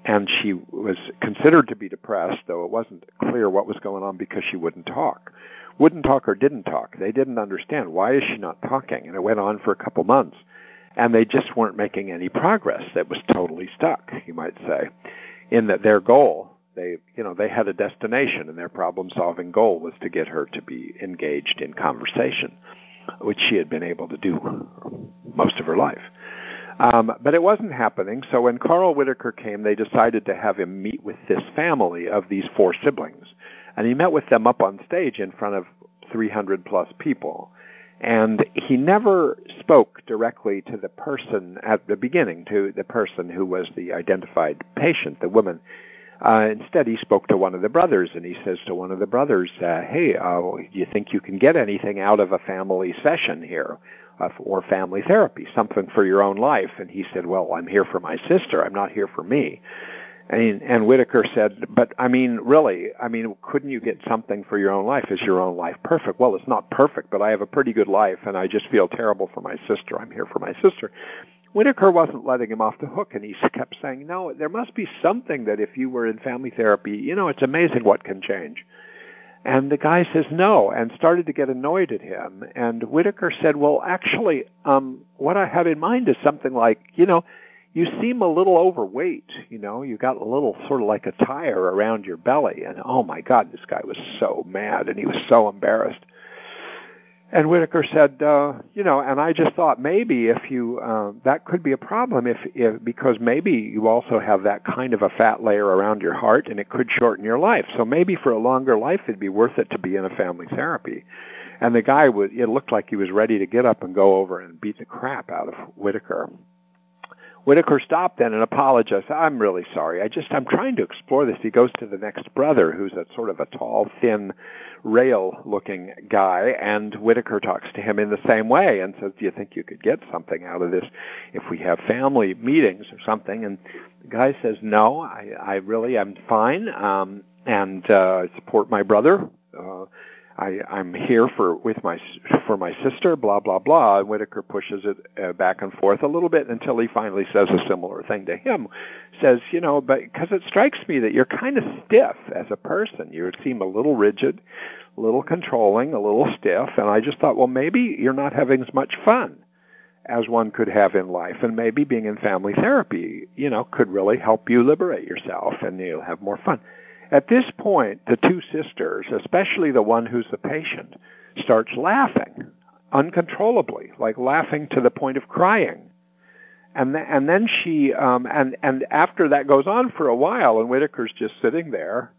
and she was considered to be depressed, though it wasn't clear what was going on because she wouldn't talk wouldn't talk or didn't talk. They didn't understand why is she not talking, and it went on for a couple months, and they just weren't making any progress. It was totally stuck, you might say, in that their goal. They, you know, they had a destination, and their problem-solving goal was to get her to be engaged in conversation, which she had been able to do most of her life. Um, but it wasn't happening. So when Carl Whitaker came, they decided to have him meet with this family of these four siblings and he met with them up on stage in front of 300 plus people. And he never spoke directly to the person at the beginning, to the person who was the identified patient, the woman. Uh, instead, he spoke to one of the brothers, and he says to one of the brothers, uh, "Hey, uh, do you think you can get anything out of a family session here, uh, or family therapy, something for your own life?" And he said, "Well, I'm here for my sister. I'm not here for me." And, and Whitaker said, but I mean, really, I mean, couldn't you get something for your own life? Is your own life perfect? Well, it's not perfect, but I have a pretty good life, and I just feel terrible for my sister. I'm here for my sister. Whitaker wasn't letting him off the hook, and he kept saying, no, there must be something that if you were in family therapy, you know, it's amazing what can change. And the guy says no and started to get annoyed at him. And Whitaker said, well, actually, um, what I have in mind is something like, you know, you seem a little overweight, you know, you got a little sort of like a tire around your belly. And oh my God, this guy was so mad and he was so embarrassed. And Whitaker said, uh, you know, and I just thought maybe if you, uh, that could be a problem if, if, because maybe you also have that kind of a fat layer around your heart and it could shorten your life. So maybe for a longer life it'd be worth it to be in a family therapy. And the guy was, it looked like he was ready to get up and go over and beat the crap out of Whitaker. Whitaker stopped then and apologized. I'm really sorry. I just I'm trying to explore this. He goes to the next brother, who's a sort of a tall, thin, rail-looking guy, and Whitaker talks to him in the same way and says, "Do you think you could get something out of this if we have family meetings or something?" And the guy says, "No, I, I really am fine, um, and uh, support my brother." Uh, I, I'm here for with my for my sister, blah blah blah. And Whitaker pushes it uh, back and forth a little bit until he finally says a similar thing to him. Says, you know, but because it strikes me that you're kind of stiff as a person. You seem a little rigid, a little controlling, a little stiff. And I just thought, well, maybe you're not having as much fun as one could have in life, and maybe being in family therapy, you know, could really help you liberate yourself, and you'll have more fun. At this point, the two sisters, especially the one who's the patient, starts laughing uncontrollably, like laughing to the point of crying. And th- and then she um, and and after that goes on for a while, and Whitaker's just sitting there,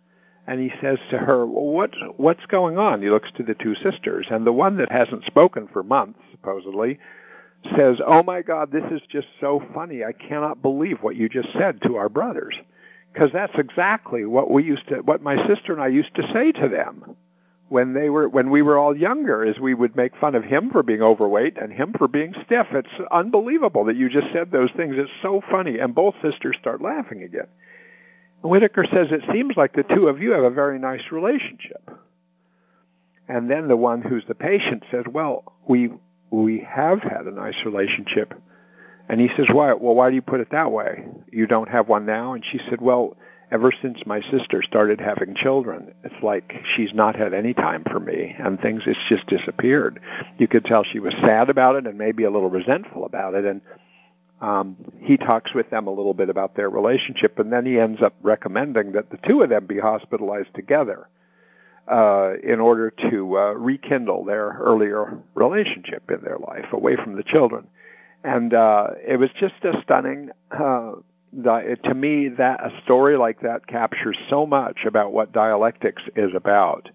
and he says to her, well, "What what's going on?" He looks to the two sisters, and the one that hasn't spoken for months, supposedly, says, "Oh my God, this is just so funny! I cannot believe what you just said to our brothers." Because that's exactly what we used to what my sister and I used to say to them when they were when we were all younger is we would make fun of him for being overweight and him for being stiff. It's unbelievable that you just said those things. It's so funny. And both sisters start laughing again. Whitaker says it seems like the two of you have a very nice relationship. And then the one who's the patient says well we we have had a nice relationship and he says, "Why? Well, why do you put it that way? You don't have one now?" And she said, "Well, ever since my sister started having children, it's like she's not had any time for me, and things it's just disappeared. You could tell she was sad about it and maybe a little resentful about it." And um, he talks with them a little bit about their relationship, and then he ends up recommending that the two of them be hospitalized together uh, in order to uh, rekindle their earlier relationship in their life, away from the children and uh, it was just a stunning. Uh, the, to me, that a story like that captures so much about what dialectics is about.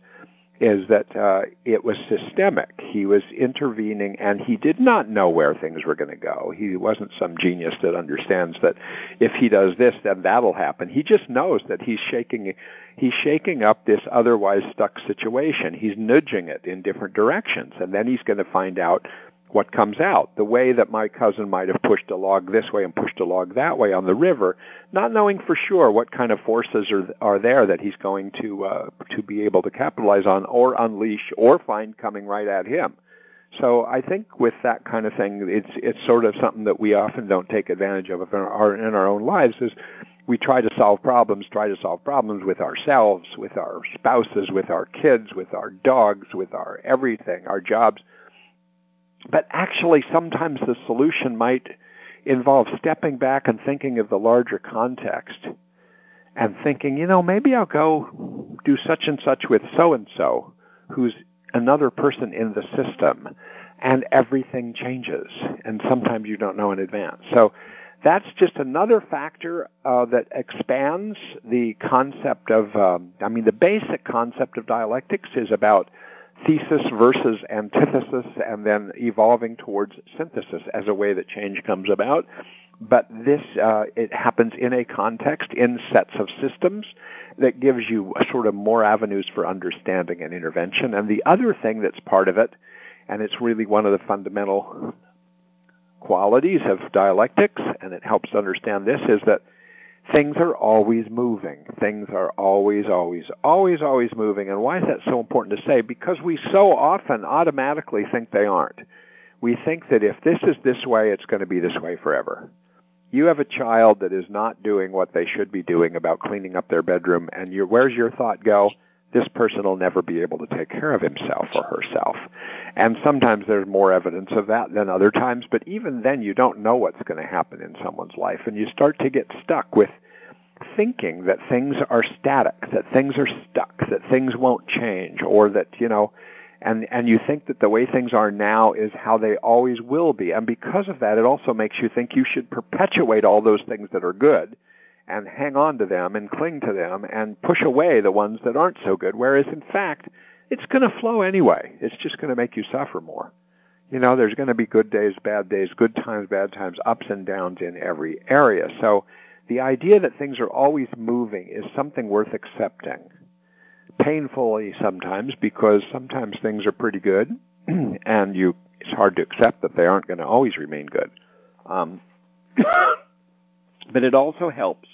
Is that uh, it was systemic. He was intervening, and he did not know where things were going to go. He wasn't some genius that understands that if he does this, then that'll happen. He just knows that he's shaking he's shaking up this otherwise stuck situation. He's nudging it in different directions, and then he's going to find out what comes out. The way that my cousin might have pushed a log this way and pushed a log that way on the river, not knowing for sure what kind of forces are are there that he's going to uh, to be able to capitalize on or unleash or find coming right at him. So I think with that kind of thing, it's it's sort of something that we often don't take advantage of in our in our own lives. Is we try to solve problems, try to solve problems with ourselves, with our spouses, with our kids, with our dogs, with our everything, our jobs but actually, sometimes the solution might involve stepping back and thinking of the larger context and thinking, you know, maybe I'll go do such and such with so and so, who's another person in the system, and everything changes. And sometimes you don't know in advance. So that's just another factor uh, that expands the concept of, um, I mean, the basic concept of dialectics is about thesis versus antithesis and then evolving towards synthesis as a way that change comes about. But this, uh, it happens in a context, in sets of systems that gives you sort of more avenues for understanding and intervention. And the other thing that's part of it, and it's really one of the fundamental qualities of dialectics, and it helps understand this, is that things are always moving. Things are always, always, always, always moving. And why is that so important to say? Because we so often automatically think they aren't. We think that if this is this way, it's going to be this way forever. You have a child that is not doing what they should be doing about cleaning up their bedroom, and you where's your thought go? This person will never be able to take care of himself or herself. And sometimes there's more evidence of that than other times, but even then you don't know what's going to happen in someone's life. And you start to get stuck with thinking that things are static, that things are stuck, that things won't change, or that, you know, and, and you think that the way things are now is how they always will be. And because of that, it also makes you think you should perpetuate all those things that are good and hang on to them and cling to them and push away the ones that aren't so good. Whereas in fact, it's going to flow anyway. It's just going to make you suffer more. You know, there's going to be good days, bad days, good times, bad times, ups and downs in every area. So the idea that things are always moving is something worth accepting. Painfully sometimes because sometimes things are pretty good and you it's hard to accept that they aren't going to always remain good. Um, but it also helps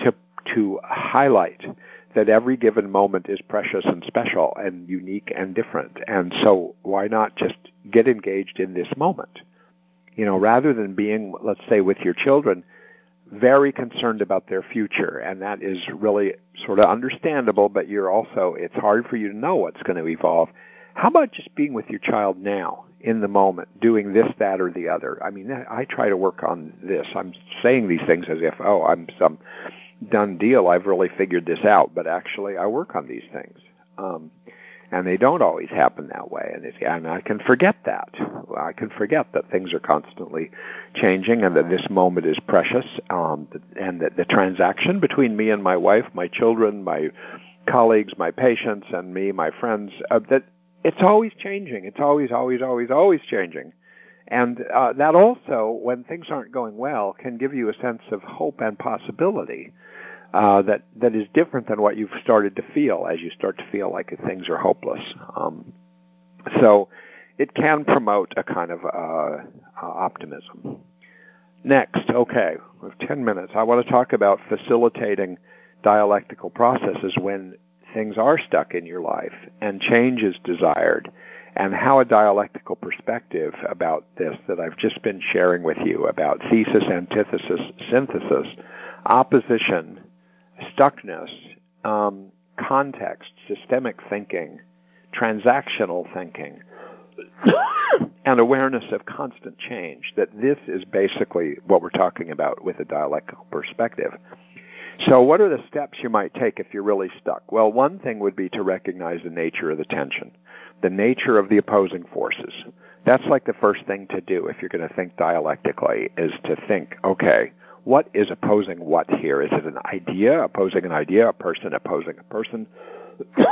to to highlight that every given moment is precious and special and unique and different. And so why not just get engaged in this moment? You know, rather than being, let's say, with your children, very concerned about their future. And that is really sort of understandable, but you're also, it's hard for you to know what's going to evolve. How about just being with your child now? In the moment, doing this, that, or the other. I mean, I try to work on this. I'm saying these things as if, oh, I'm some done deal. I've really figured this out, but actually, I work on these things. Um, and they don't always happen that way. And, it's, and I can forget that. I can forget that things are constantly changing, and that this moment is precious. Um, and that the transaction between me and my wife, my children, my colleagues, my patients, and me, my friends, uh, that it's always changing. It's always, always, always, always changing. And uh, that also, when things aren't going well, can give you a sense of hope and possibility uh, that that is different than what you've started to feel as you start to feel like things are hopeless. Um, so it can promote a kind of uh, uh optimism. Next, okay, we have 10 minutes. I want to talk about facilitating dialectical processes when things are stuck in your life and change is desired, and how a dialectical perspective about this that I've just been sharing with you about thesis, antithesis, synthesis, opposition, stuckness, um, context, systemic thinking, transactional thinking, and awareness of constant change, that this is basically what we're talking about with a dialectical perspective. So, what are the steps you might take if you're really stuck? Well, one thing would be to recognize the nature of the tension, the nature of the opposing forces. That's like the first thing to do if you're going to think dialectically, is to think, okay, what is opposing what here? Is it an idea opposing an idea, a person opposing a person,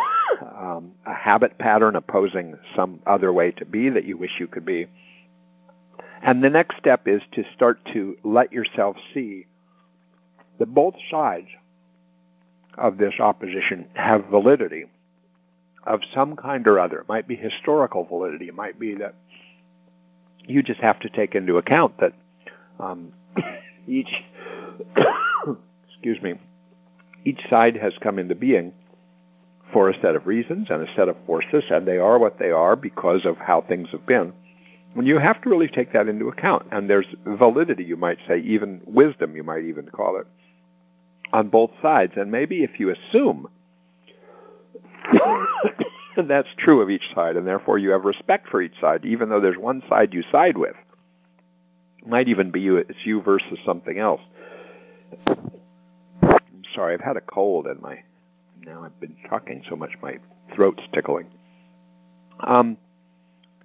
um, a habit pattern opposing some other way to be that you wish you could be? And the next step is to start to let yourself see that both sides of this opposition have validity of some kind or other. It might be historical validity. It might be that you just have to take into account that um, each, excuse me, each side has come into being for a set of reasons and a set of forces, and they are what they are because of how things have been. And you have to really take that into account. And there's validity, you might say, even wisdom, you might even call it, on both sides. And maybe if you assume that's true of each side, and therefore you have respect for each side, even though there's one side you side with, it might even be you, it's you versus something else. I'm sorry, I've had a cold and my now I've been talking so much my throat's tickling. Um,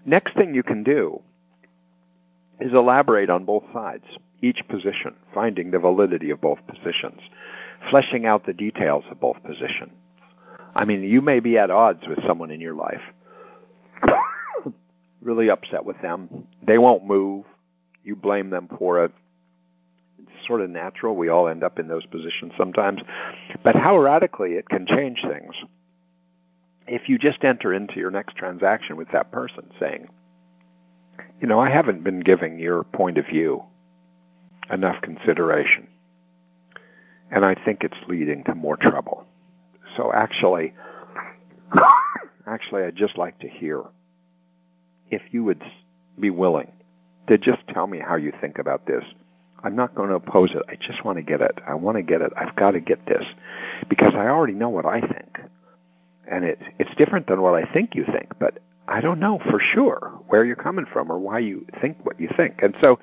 next thing you can do is elaborate on both sides, each position, finding the validity of both positions fleshing out the details of both positions. I mean, you may be at odds with someone in your life, really upset with them. They won't move. You blame them for it. It's sort of natural. We all end up in those positions sometimes. But how radically it can change things if you just enter into your next transaction with that person saying, you know, I haven't been giving your point of view enough consideration and I think it's leading to more trouble. So actually, actually, I'd just like to hear if you would be willing to just tell me how you think about this. I'm not going to oppose it. I just want to get it. I want to get it. I've got to get this because I already know what I think. and it, it's different than what I think you think, but I don't know for sure where you're coming from or why you think what you think. And so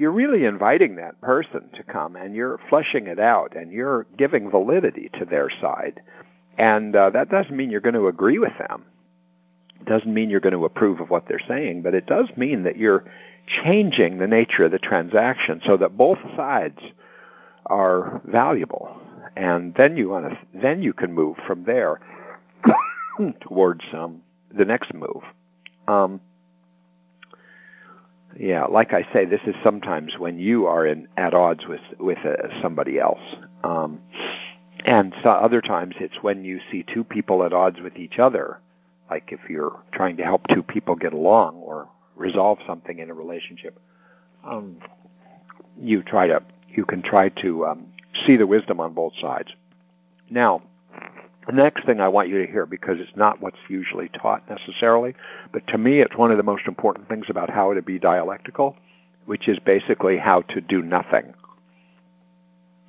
you're really inviting that person to come and you're fleshing it out and you're giving validity to their side. And uh, that doesn't mean you're going to agree with them. It doesn't mean you're going to approve of what they're saying, but it does mean that you're changing the nature of the transaction so that both sides are valuable. And then you want to, then you can move from there towards um, the next move. Um, yeah, like I say, this is sometimes when you are in at odds with with uh, somebody else, um, and so other times it's when you see two people at odds with each other. Like if you're trying to help two people get along or resolve something in a relationship, um, you try to you can try to um, see the wisdom on both sides. Now, the next thing I want you to hear, because it's not what's usually taught necessarily, but to me it's one of the most important things about how to be dialectical, which is basically how to do nothing.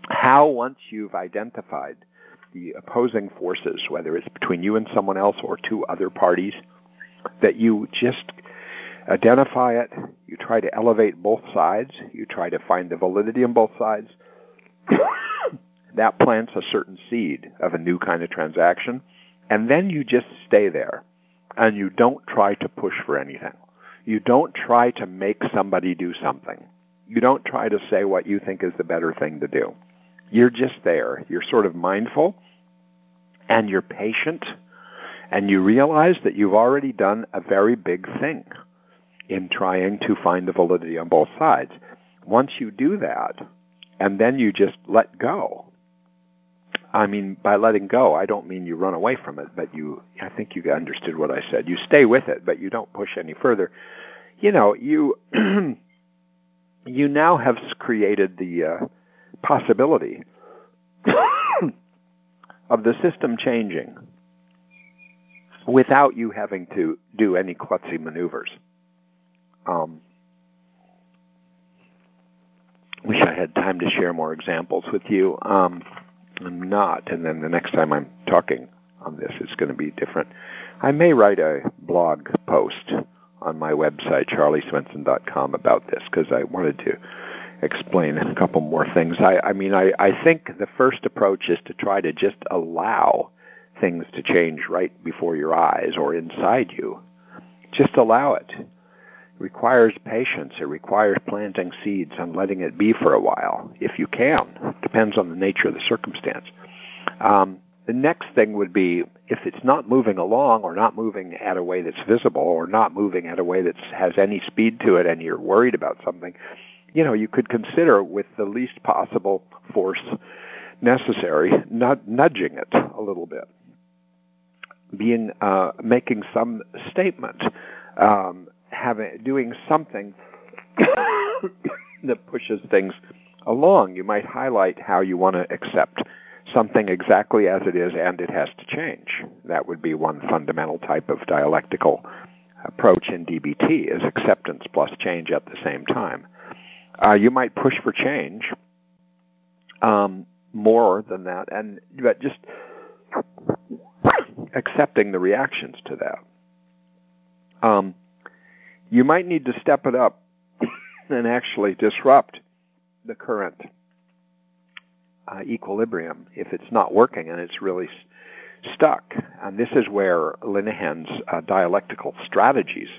How, once you've identified the opposing forces, whether it's between you and someone else or two other parties, that you just identify it, you try to elevate both sides, you try to find the validity in both sides, that plants a certain seed of a new kind of transaction, and then you just stay there and you don't try to push for anything. You don't try to make somebody do something. You don't try to say what you think is the better thing to do. You're just there. You're sort of mindful and you're patient and you realize that you've already done a very big thing in trying to find the validity on both sides. Once you do that, and then you just let go, I mean, by letting go, I don't mean you run away from it, but you, I think you understood what I said. You stay with it, but you don't push any further. You know, you, you now have created the uh, possibility of the system changing without you having to do any klutzy maneuvers. Um, wish I had time to share more examples with you. Um, I'm not, and then the next time I'm talking on this, it's going to be different. I may write a blog post on my website, charlieswenson.com, about this because I wanted to explain a couple more things. I, I mean, I, I think the first approach is to try to just allow things to change right before your eyes or inside you. Just allow it requires patience. It requires planting seeds and letting it be for a while, if you can. Depends on the nature of the circumstance. Um, the next thing would be if it's not moving along or not moving at a way that's visible or not moving at a way that has any speed to it and you're worried about something, you know, you could consider with the least possible force necessary, not nudging it a little bit, being uh, making some statement. Um, having doing something that pushes things along. You might highlight how you want to accept something exactly as it is and it has to change. That would be one fundamental type of dialectical approach in DBT is acceptance plus change at the same time. Uh, you might push for change um, more than that, and but just accepting the reactions to that. Um, you might need to step it up and actually disrupt the current uh, equilibrium if it's not working and it's really stuck. And this is where Linehan's uh, dialectical strategies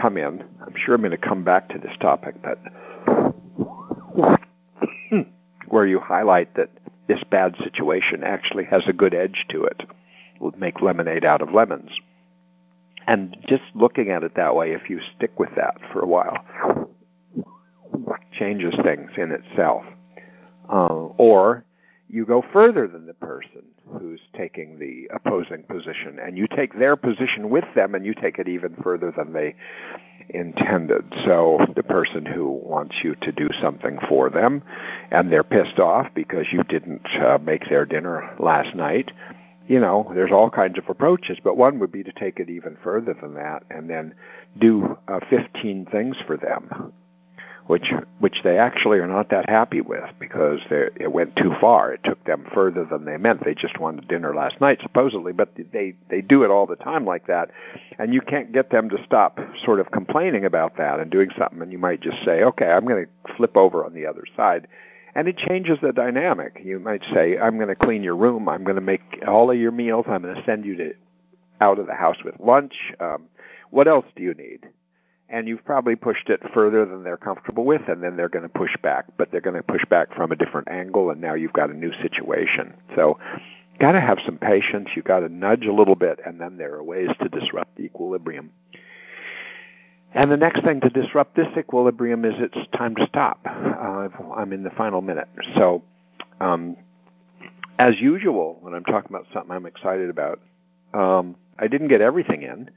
come in. I'm sure I'm going to come back to this topic, but where you highlight that this bad situation actually has a good edge to it. Will make lemonade out of lemons. And just looking at it that way, if you stick with that for a while, changes things in itself. Uh, or you go further than the person who's taking the opposing position, and you take their position with them, and you take it even further than they intended. So the person who wants you to do something for them, and they're pissed off because you didn't uh, make their dinner last night, you know, there's all kinds of approaches, but one would be to take it even further than that and then do uh, 15 things for them which which they actually are not that happy with because it went too far. It took them further than they meant. They just wanted dinner last night, supposedly, but they they do it all the time like that, and you can't get them to stop sort of complaining about that and doing something. And you might just say, okay, I'm going to flip over on the other side. And it changes the dynamic. You might say, I'm going to clean your room. I'm going to make all of your meals. I'm going to send you to out of the house with lunch. Um, what else do you need? and you've probably pushed it further than they're comfortable with, and then they're going to push back, but they're going to push back from a different angle, and now you've got a new situation. So, got to have some patience. You've got to nudge a little bit, and then there are ways to disrupt the equilibrium. And the next thing to disrupt this equilibrium is it's time to stop. Uh, I'm in the final minute. So, um, as usual, when I'm talking about something I'm excited about, um, I didn't get everything in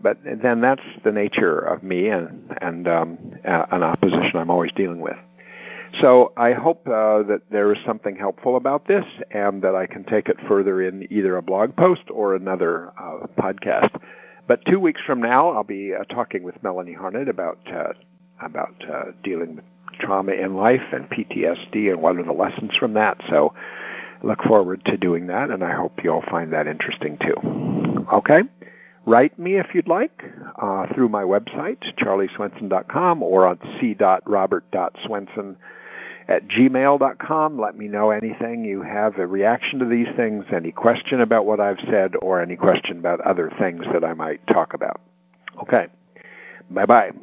but then that's the nature of me and and um, an opposition I'm always dealing with. So I hope uh, that there is something helpful about this, and that I can take it further in either a blog post or another uh, podcast. But two weeks from now, I'll be uh, talking with Melanie Harnett about uh, about uh, dealing with trauma in life and PTSD and what are the lessons from that. So look forward to doing that, and I hope you'll find that interesting too. Okay. Write me if you'd like uh, through my website, charlieswenson.com, or on c.robert.swenson at gmail.com. Let me know anything you have a reaction to these things, any question about what I've said, or any question about other things that I might talk about. Okay. Bye bye.